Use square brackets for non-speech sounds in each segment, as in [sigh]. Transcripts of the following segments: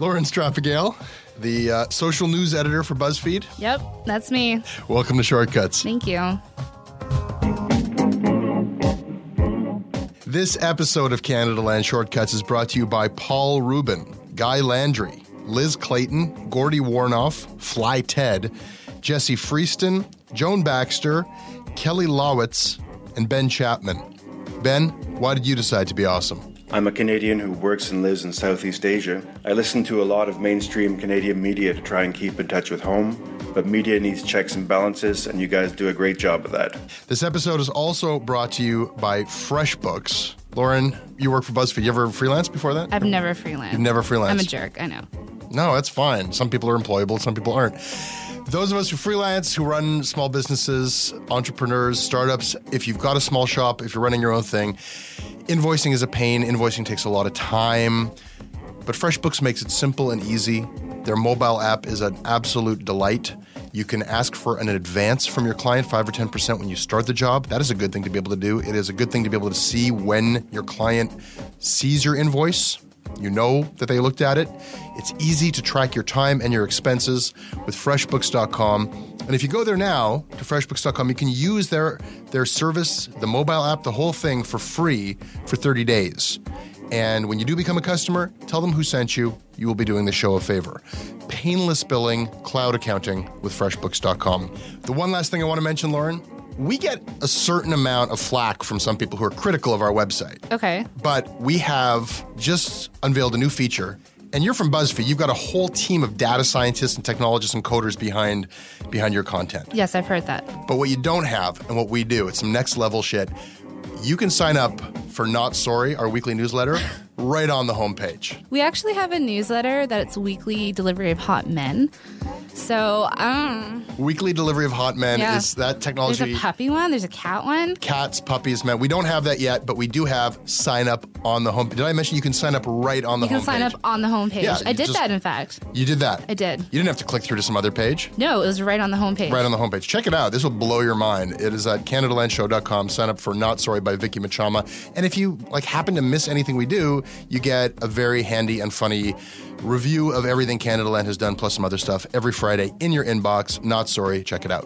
Lauren Strapagiel, the uh, social news editor for BuzzFeed. Yep, that's me. Welcome to Shortcuts. Thank you. This episode of Canada Land Shortcuts is brought to you by Paul Rubin, Guy Landry, Liz Clayton, Gordy Warnoff, Fly Ted, Jesse Freeston, Joan Baxter, Kelly Lawitz, and Ben Chapman. Ben, why did you decide to be awesome? I'm a Canadian who works and lives in Southeast Asia. I listen to a lot of mainstream Canadian media to try and keep in touch with home, but media needs checks and balances, and you guys do a great job of that. This episode is also brought to you by FreshBooks. Lauren, you work for BuzzFeed. You ever freelance before that? I've never freelanced. You've never freelanced? I'm a jerk, I know. No, that's fine. Some people are employable, some people aren't. Those of us who freelance, who run small businesses, entrepreneurs, startups, if you've got a small shop, if you're running your own thing, invoicing is a pain. Invoicing takes a lot of time. But FreshBooks makes it simple and easy. Their mobile app is an absolute delight. You can ask for an advance from your client, 5 or 10% when you start the job. That is a good thing to be able to do. It is a good thing to be able to see when your client sees your invoice. You know that they looked at it. It's easy to track your time and your expenses with freshbooks.com. And if you go there now to freshbooks.com, you can use their their service, the mobile app, the whole thing for free for 30 days. And when you do become a customer, tell them who sent you. You will be doing the show a favor. Painless billing, cloud accounting with freshbooks.com. The one last thing I want to mention, Lauren, we get a certain amount of flack from some people who are critical of our website. Okay. But we have just unveiled a new feature. And you're from BuzzFeed. You've got a whole team of data scientists and technologists and coders behind behind your content. Yes, I've heard that. But what you don't have and what we do, it's some next level shit. You can sign up for Not Sorry, our weekly newsletter, [laughs] right on the homepage. We actually have a newsletter that it's weekly delivery of hot men. So, um, Weekly delivery of hot men Yeah. is that technology. there's a puppy one, there's a cat one. Cats, puppies, men. We don't have that yet, but we do have sign up on the home. Did I mention you can sign up right on the You can homepage? sign up on the homepage. Yeah, I did just- that, in fact. You did that. I did. You didn't have to click through to some other page. No, it was right on the homepage. Right on the homepage. Check it out. This will blow your mind. It is at CanadaLandShow.com. Sign up for Not Sorry by Vicky Mochama. And if you like happen to miss anything we do, you get a very handy and funny review of everything Canada Land has done, plus some other stuff every Friday in your inbox. Not Sorry. Check it out.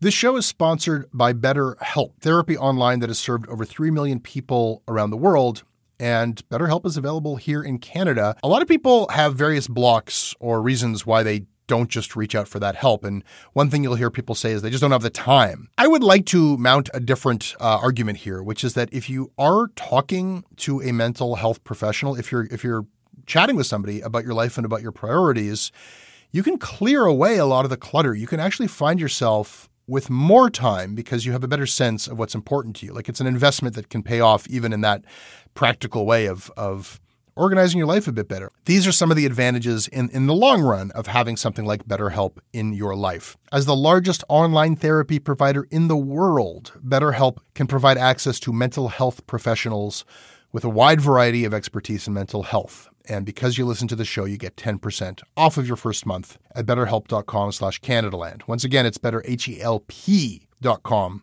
This show is sponsored by BetterHelp, therapy online that has served over 3 million people around the world. And BetterHelp is available here in Canada. A lot of people have various blocks or reasons why they don't just reach out for that help. And one thing you'll hear people say is they just don't have the time. I would like to mount a different uh, argument here, which is that if you are talking to a mental health professional, if you're if you're chatting with somebody about your life and about your priorities, you can clear away a lot of the clutter. You can actually find yourself with more time because you have a better sense of what's important to you. Like it's an investment that can pay off even in that practical way of of organizing your life a bit better. These are some of the advantages in, in the long run of having something like BetterHelp in your life. As the largest online therapy provider in the world, BetterHelp can provide access to mental health professionals with a wide variety of expertise in mental health. And because you listen to the show, you get 10% off of your first month at betterhelp.com slash CanadaLand. Once again, it's better, H-E-L-P dot com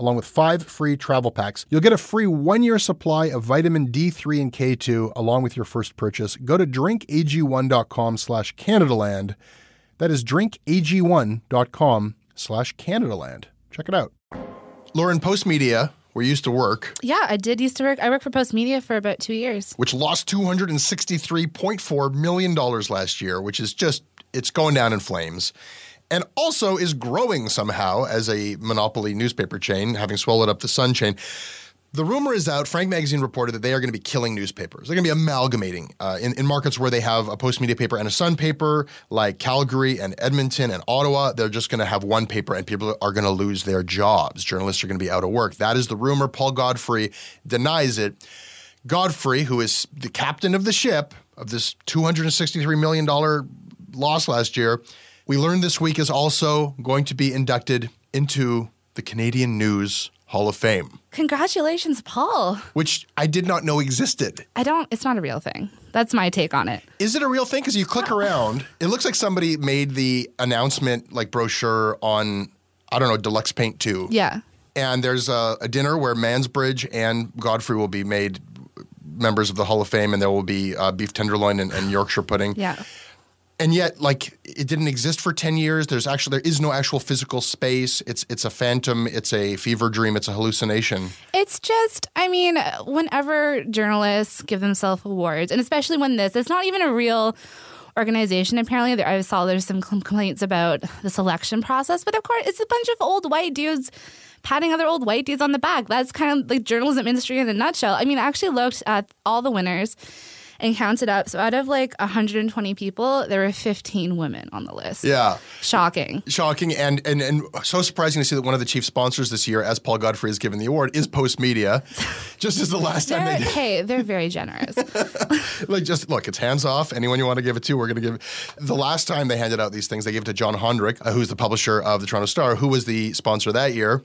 along with five free travel packs. You'll get a free one year supply of vitamin D3 and K2 along with your first purchase. Go to drinkag1.com slash Canadaland. That is drinkag1.com slash Canadaland. Check it out. Lauren, Post Media, where you used to work, Yeah, I did used to work. I worked for Post Media for about two years. which lost $263.4 million last year, which is just, it's going down in flames. And also is growing somehow as a monopoly newspaper chain, having swallowed up the Sun chain. The rumor is out. Frank Magazine reported that they are going to be killing newspapers. They're going to be amalgamating uh, in, in markets where they have a post media paper and a Sun paper, like Calgary and Edmonton and Ottawa. They're just going to have one paper, and people are going to lose their jobs. Journalists are going to be out of work. That is the rumor. Paul Godfrey denies it. Godfrey, who is the captain of the ship of this $263 million loss last year, we learned this week is also going to be inducted into the Canadian News Hall of Fame, Congratulations, Paul. which I did not know existed. I don't, it's not a real thing. That's my take on it. Is it a real thing? Because you click around, it looks like somebody made the announcement like brochure on, I don't know, Deluxe Paint 2. Yeah. And there's a, a dinner where Mansbridge and Godfrey will be made members of the Hall of Fame, and there will be uh, beef tenderloin and, and Yorkshire pudding. Yeah. And yet like it didn't exist for 10 years there's actually there is no actual physical space it's it's a phantom it's a fever dream it's a hallucination It's just, I mean, whenever journalists give themselves awards, and especially when this, it's not even a real organization. Apparently, there, I saw there's some complaints about the selection process, but of course, it's a bunch of old white dudes patting other old white dudes on the back. That's kind of like journalism industry in a nutshell. I mean, I actually looked at all the winners and counted up. So out of like 120 people, there were 15 women on the list. yeah Shocking. shocking and and and so surprising to see that one of the chief sponsors this year as paul godfrey is given the award is post media [laughs] just as the last time They're, they did hey, they're very generous. [laughs] like just look it's hands off anyone you want to give it to we're going to give the last time they handed out these things they gave it to john honderich uh, who's the publisher of the toronto star who was the sponsor that year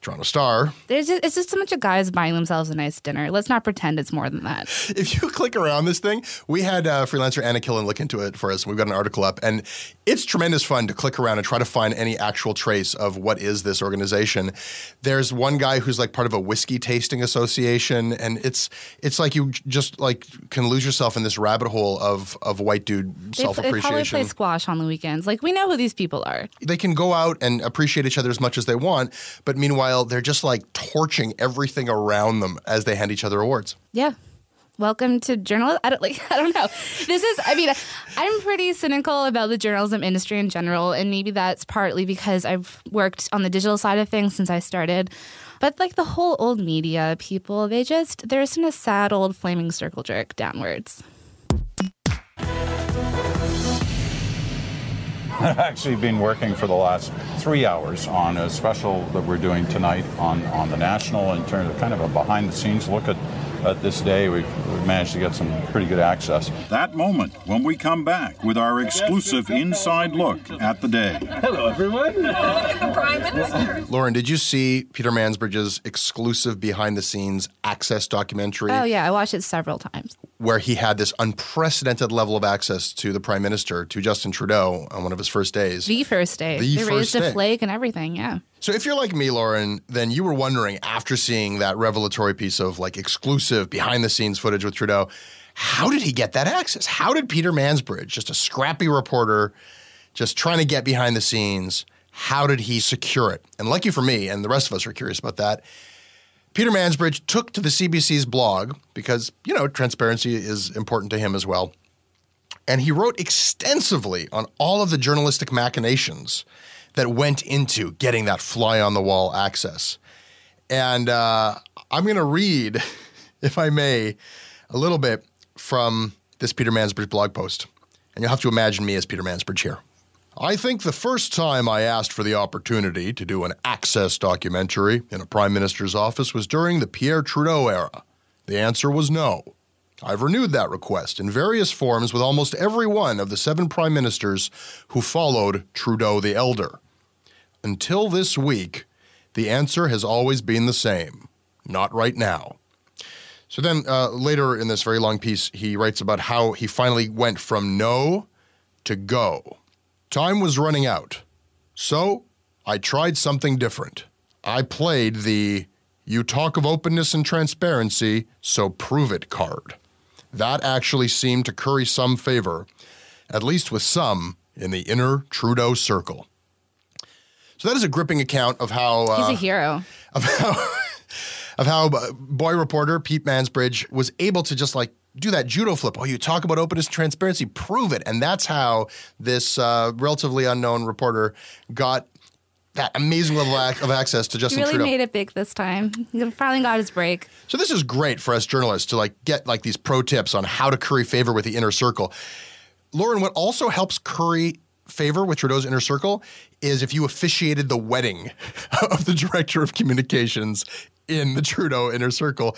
toronto star There's just, it's just a bunch of guys buying themselves a nice dinner. Let's not pretend it's more than that. [laughs] if you click around this thing, we had uh, freelancer Anna Killen look into it for us. We've got an article up, and it's tremendous fun to click around and try to find any actual trace of what is this organization. There's one guy who's like part of a whiskey tasting association, and it's it's like you just like can lose yourself in this rabbit hole of of white dude self they probably play squash on the weekends. Like we know who these people are. They can go out and appreciate each other as much as they want, but meanwhile they're just like torching everything around them as they hand each other awards. Yeah. Welcome to journalism. I don't like. [laughs] I don't know. This is. I mean, I'm pretty cynical about the journalism industry in general, and maybe that's partly because I've worked on the digital side of things since I started. But like the whole old media people, they just they're just in a sad old flaming circle jerk downwards. I've actually been working for the last three hours on a special that we're doing tonight on, on the national in terms of kind of a behind the scenes look at, at this day. We've, we've managed to get some pretty good access. That moment when we come back with our exclusive inside look at the day. Hello, everyone. Lauren, did you see Peter Mansbridge's exclusive behind the scenes access documentary Oh yeah, I watched it several times. Where he had this unprecedented level of access to the Prime Minister, to Justin Trudeau, on one of his first days? The first day, The they first raised day. a flag and everything. Yeah. So if you're like me, Lauren, then you were wondering after seeing that revelatory piece of like exclusive behind the scenes footage with Trudeau, how did he get that access? How did Peter Mansbridge, just a scrappy reporter, just trying to get behind the scenes, how did he secure it? And lucky for me, and the rest of us are curious about that, Peter Mansbridge took to the CBC's blog because, you know, transparency is important to him as well. And he wrote extensively on all of the journalistic machinations that went into getting that fly on the wall access. And uh, I'm going to read, [laughs] if I may, a little bit from this Peter Mansbridge blog post. And you'll have to imagine me as Peter Mansbridge here. I think the first time I asked for the opportunity to do an access documentary in a prime minister's office was during the Pierre Trudeau era. The answer was no. I've renewed that request in various forms with almost every one of the seven prime ministers who followed Trudeau the Elder. Until this week, the answer has always been the same not right now. So then uh, later in this very long piece, he writes about how he finally went from no to go. Time was running out. So I tried something different. I played the you talk of openness and transparency, so prove it card. That actually seemed to curry some favor, at least with some in the inner Trudeau circle. So that is a gripping account of how uh, He's a hero. of how [laughs] of how uh, boy reporter Pete Mansbridge was able to just like do that judo flip. Oh, you talk about openness and transparency, prove it, and that's how this uh, relatively unknown reporter got that amazing level of access to Justin. He really Trudeau. made it big this time. He finally got his break. So this is great for us journalists to like get like these pro tips on how to curry favor with the inner circle. Lauren, what also helps curry favor with Trudeau's inner circle is if you officiated the wedding [laughs] of the director of communications in the Trudeau inner circle.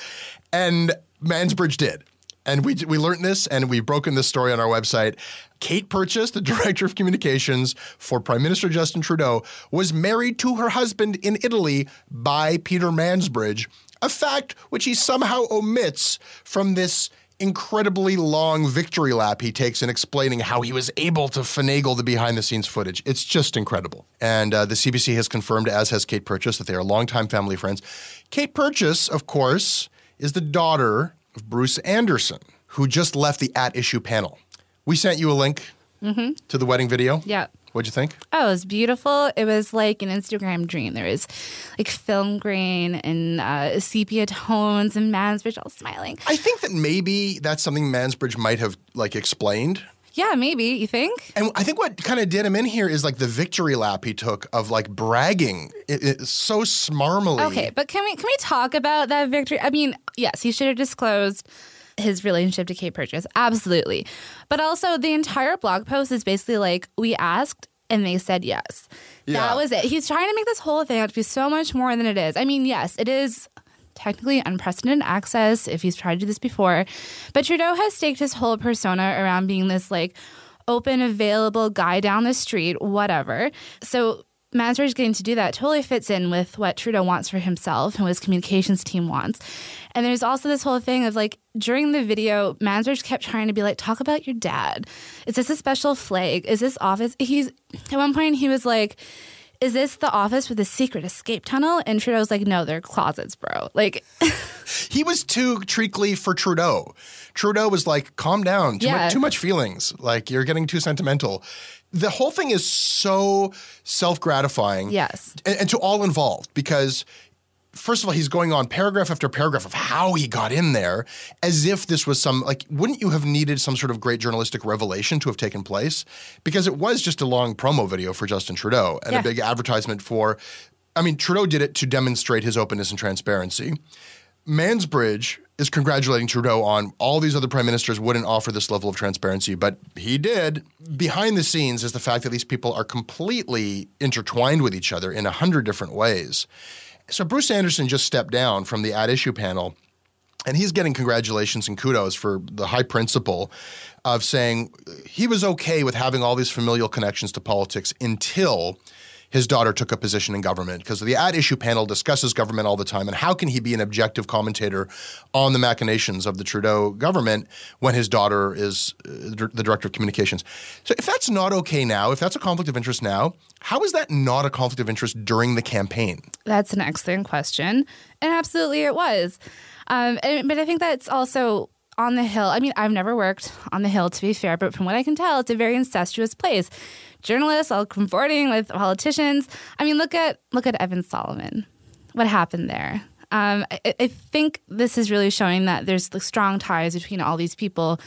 And Mansbridge did. And we, we learned this and we've broken this story on our website. Kate Purchase, the [laughs] director of communications for Prime Minister Justin Trudeau, was married to her husband in Italy by Peter Mansbridge, a fact which he somehow omits from this incredibly long victory lap he takes in explaining how he was able to finagle the behind the scenes footage. It's just incredible. And uh, the CBC has confirmed, as has Kate Purchase, that they are longtime family friends. Kate Purchase, of course, is the daughter of Bruce Anderson, who just left the at issue panel. We sent you a link Mm-hmm. to the wedding video. Yeah. What'd you think? Oh, it was beautiful. It was like an Instagram dream. There was like film grain and uh, sepia tones and Mansbridge all smiling. I think that maybe that's something Mansbridge might have like explained. Yeah, maybe. You think? And I think what kind of did him in here is like the victory lap he took of like bragging. It, it's so smarmily. Okay, but can we can we talk about that victory? I mean, yes, he should have disclosed his relationship to Kate Purchase, absolutely. But also, the entire blog post is basically like we asked and they said yes. Yeah. That was it. He's trying to make this whole thing out to be so much more than it is. I mean, yes, it is technically unprecedented access if he's tried to do this before, but Trudeau has staked his whole persona around being this like open, available guy down the street, whatever. So Mansbridge getting to do that totally fits in with what Trudeau wants for himself and what his communications team wants. And there's also this whole thing of like during the video, Mansbridge kept trying to be like, talk about your dad. Is this a special flag? Is this office? He's at one point he was like, is this the office with a secret escape tunnel? And Trudeau's like, no, they're closets, bro. Like, [laughs] He was too treacly for Trudeau. Trudeau was like, calm down, too, Yeah. much, too much feelings. Like, you're getting too sentimental. The whole thing is so self gratifying. Yes. And, and to all involved because. First of all, he's going on paragraph after paragraph of how he got in there as if this was some, like, wouldn't you have needed some sort of great journalistic revelation to have taken place? Because it was just a long promo video for Justin Trudeau and Yeah. a big advertisement for, I mean, Trudeau did it to demonstrate his openness and transparency. Mansbridge is congratulating Trudeau on all these other prime ministers wouldn't offer this level of transparency, but he did. Behind the scenes is the fact that these people are completely intertwined with each other in a hundred different ways. So Bruce Anderson just stepped down from the at issue panel, and he's getting congratulations and kudos for the high principle of saying he was okay with having all these familial connections to politics until his daughter took a position in government because the at issue panel discusses government all the time and how can he be an objective commentator on the machinations of the Trudeau government when his daughter is uh, the director of communications. So if that's not okay now, if that's a conflict of interest now, how is that not a conflict of interest during the campaign? That's an excellent question. And absolutely it was. Um, and, but I think that's also on the Hill. I mean, I've never worked on the Hill to be fair, but from what I can tell, it's a very incestuous place. Journalists all comforting with politicians. I mean, look at look at Evan Solomon. What happened there? Um, I, I, think this is really showing that there's the strong ties between all these people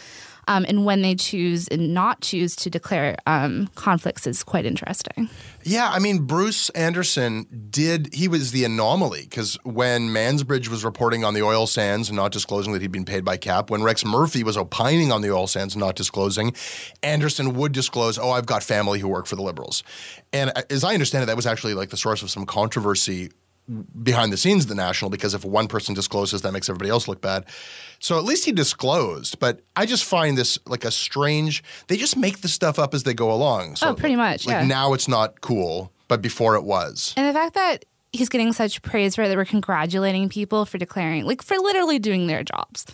um, and when they choose and not choose to declare um, conflicts is quite interesting. Yeah, I mean, Bruce Anderson did, he was the anomaly because when Mansbridge was reporting on the oil sands and not disclosing that he'd been paid by CAPP, when Rex Murphy was opining on the oil sands and not disclosing, Anderson would disclose, oh, I've got family who work for the Liberals. And uh, as I understand it, that was actually like the source of some controversy behind the scenes of the National because if one person discloses, that makes everybody else look bad. So at least he disclosed. But I just find this like a strange. They just make the stuff up as they go along. So oh, pretty much. Like yeah. now it's not cool, but before it was. And the fact that he's getting such praise for it that we're congratulating people for declaring, like for literally doing their jobs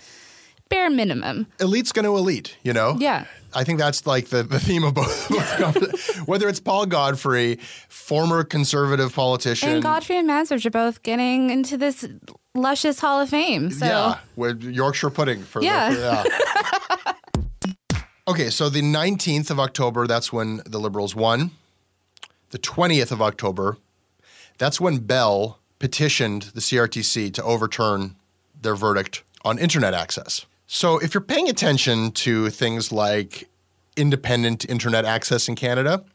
bare minimum. Elite's going to elite, you know? Yeah. I think that's like the, the theme of both. both [laughs] Whether it's Paul Godfrey, former conservative politician. And Godfrey and Mansbridge are both getting into this luscious Hall of Fame. So. Yeah, with Yorkshire pudding. For yeah. The, yeah. [laughs] okay, so the 19th of October, that's when the Liberals won. The 20th of October, that's when Bell petitioned the CRTC to overturn their verdict on internet access. So, if you're paying attention to things like independent internet access in Canada,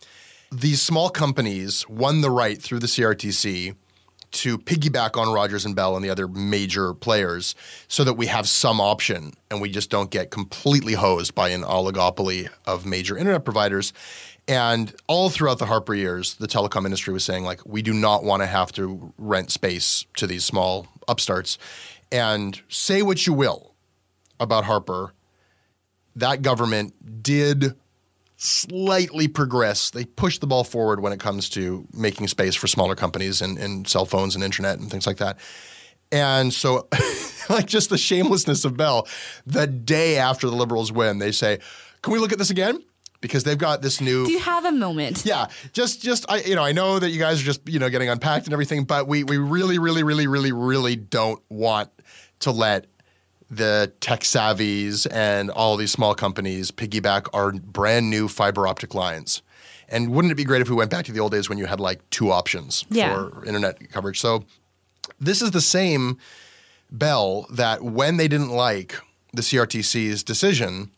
these small companies won the right through the CRTC to piggyback on Rogers and Bell and the other major players so that we have some option and we just don't get completely hosed by an oligopoly of major internet providers. And all throughout the Harper years, the telecom industry was saying, like, we do not want to have to rent space to these small upstarts. And say what you will about Harper, that government did slightly progress. They pushed the ball forward when it comes to making space for smaller companies and, and cell phones and internet and things like that. And so, [laughs] like just the shamelessness of Bell, the day after the Liberals win, they say, "Can we look at this again?" Because they've got this new. Do you have a moment? Yeah, just just I you know I know that you guys are just you know getting unpacked and everything, but we we really really really really really don't want to let the TekSavvys and all these small companies piggyback our brand new fiber optic lines. And wouldn't it be great if we went back to the old days when you had like two options yeah. for internet coverage? So this is the same Bell that when they didn't like the CRTC's decision,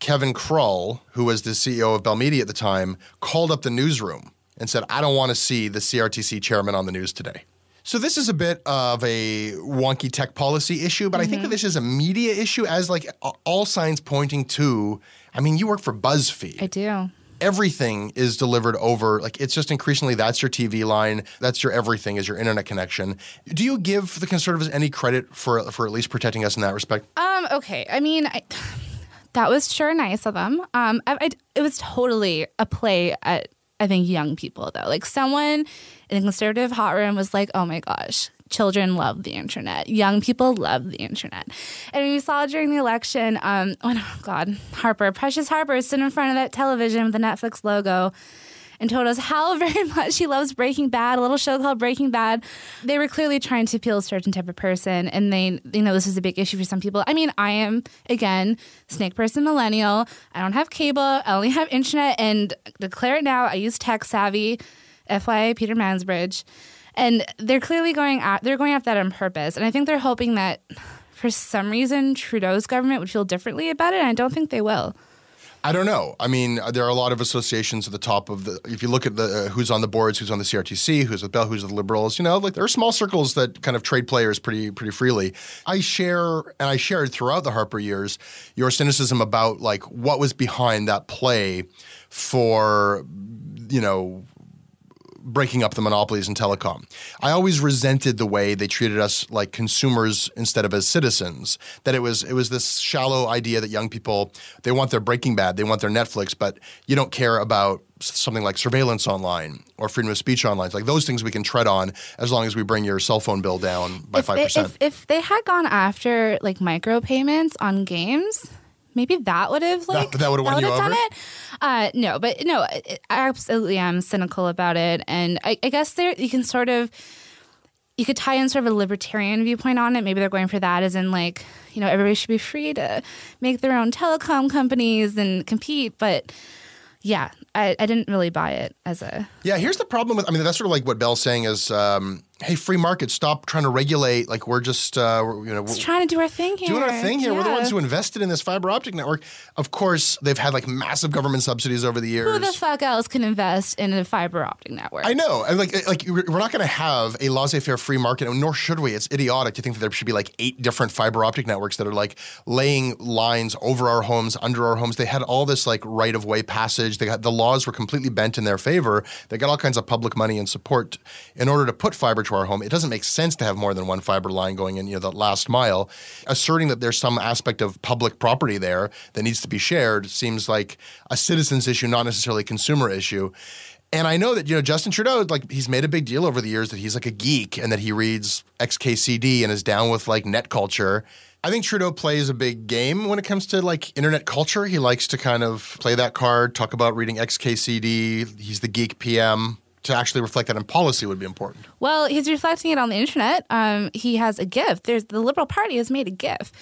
Kevin Crull, who was the CEO of Bell Media at the time, called up the newsroom and said, I don't want to see the CRTC chairman on the news today. So this is a bit of a wonky tech policy issue, but mm-hmm. I think that mm-hmm. this is a media issue as like all signs pointing to I mean, you work for BuzzFeed. I do. Everything is delivered over like it's just increasingly that's your TV line, that's your everything is your internet connection. Do you give the conservatives any credit for for at least protecting us in that respect? Um okay. I mean, I, [sighs] that was sure nice of them. Um I, I, it was totally a play at I think young people though. Like someone in the conservative hot room was like, "Oh my gosh, children love the internet. Young people love the internet." And we saw during the election, um, [laughs] oh God, Harper, Precious Harper, stood in front of that television with the Netflix logo and told us how [laughs] very much she loves Breaking Bad, a little show called Breaking Bad. They were clearly trying to appeal to a certain type of person, and they, you know, this is a big issue for some people. I mean, I am again snake person millennial. I don't have cable. I only have internet, and declare it now. I use TekSavvy. FYI, Peter Mansbridge, and they're clearly going at they're going after that on purpose, and I think they're hoping that for some reason Trudeau's government would feel differently about it. And I don't think they will. I don't know. I mean, there are a lot of associations at the top of the. If you look at the uh, who's on the boards, who's on the CRTC, who's with Bell, who's with the Liberals, you know, like there are small circles that kind of trade players pretty pretty freely. I share and I shared throughout the Harper years your cynicism about like what was behind that play for you know breaking up the monopolies in telecom. I always resented the way they treated us like consumers instead of as citizens. That it was it was this shallow idea that young people they want their Breaking Bad, they want their Netflix, but you don't care about something like surveillance online or freedom of speech online. Like those things we can tread on as long as we bring your cell phone bill down by five percent. if, if they had gone after like micropayments on games, maybe that would have like that would've would've done over? it. Uh, no, but no, I I absolutely am cynical about it, and I, I guess there you can sort of you could tie in sort of a libertarian viewpoint on it. Maybe they're going for that, as in like you know everybody should be free to make their own telecom companies and compete, but. Yeah, I, I didn't really buy it as a Yeah, here's the problem with. I mean, that's sort of like what Bell's saying is, um, hey, free market, stop trying to regulate. Like we're just, uh, we're, you know, we're trying to do our thing here. doing our thing here. We're the ones who invested in this fiber optic network. Of course, they've had like massive government subsidies over the years. Who the fuck else can invest in a fiber optic network? I know, and like, like we're we're not going to have a laissez-faire free market, nor should we. It's idiotic to think that there should be like eight different fiber optic networks that are like laying lines over our homes, under our homes. They had all this like right of way passage. They got the laws were completely bent in their favor. They got all kinds of public money and support in order to put fiber to our home. It doesn't make sense to have more than one fiber line going in, you know, the last mile. Asserting that there's some aspect of public property there that needs to be shared seems like a citizens issue, not necessarily a consumer issue. And I know that you know Justin Trudeau, like he's made a big deal over the years that he's like a geek and that he reads XKCD and is down with like net culture. I think Trudeau plays a big game when it comes to like internet culture. He likes to kind of play that card, talk about reading XKCD. He's the geek PM. To actually reflect that in policy would be important. Well, he's reflecting it on the internet. Um, he has a gift. There's the Liberal Party has made a gift.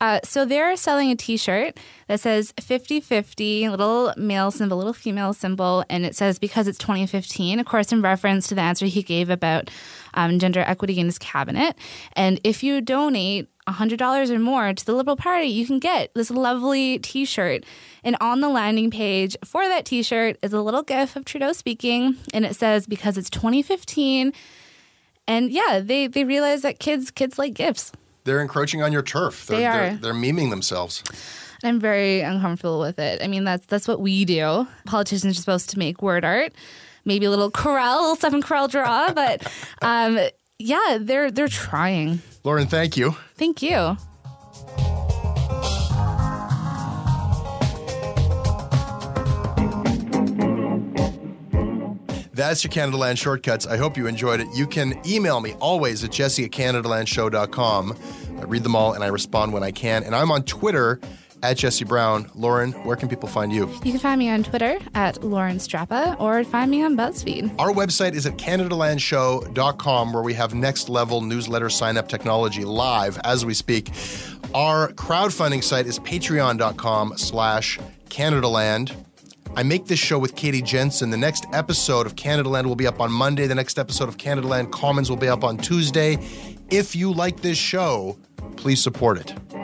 Uh, so they're selling a T-shirt that says 50-50, little male symbol, little female symbol, and it says because it's 2015. Of course, in reference to the answer he gave about um, gender equity in his cabinet. And if you donate $100 or more to the Liberal Party, you can get this lovely t shirt. And on the landing page for that t shirt is a little gif of Trudeau speaking, and it says, because it's 2015. And yeah, they, they realize that kids kids like gifts. They're encroaching on your turf. They're, They are. They're, they're memeing themselves. I'm very uncomfortable with it. I mean, that's that's what we do. Politicians are supposed to make word art, maybe a little Corel, little Stephen Corel draw, but [laughs] um, yeah, they're they're trying. Lauren, thank you. Thank you. That's your Canada Land Shortcuts. I hope you enjoyed it. You can email me always at jesse at CanadaLandShow.com. I read them all and I respond when I can. And I'm on Twitter at Jesse Brown. Lauren, where can people find you? You can find me on Twitter at Lauren Strappa or find me on BuzzFeed. Our website is at CanadaLandShow.com, where we have next level newsletter sign up technology live as we speak. Our crowdfunding site is patreon.com slash CanadaLand. I make this show with Katie Jensen. The next episode of Canada Land will be up on Monday. The next episode of Canada Land Commons will be up on Tuesday. If you like this show, please support it.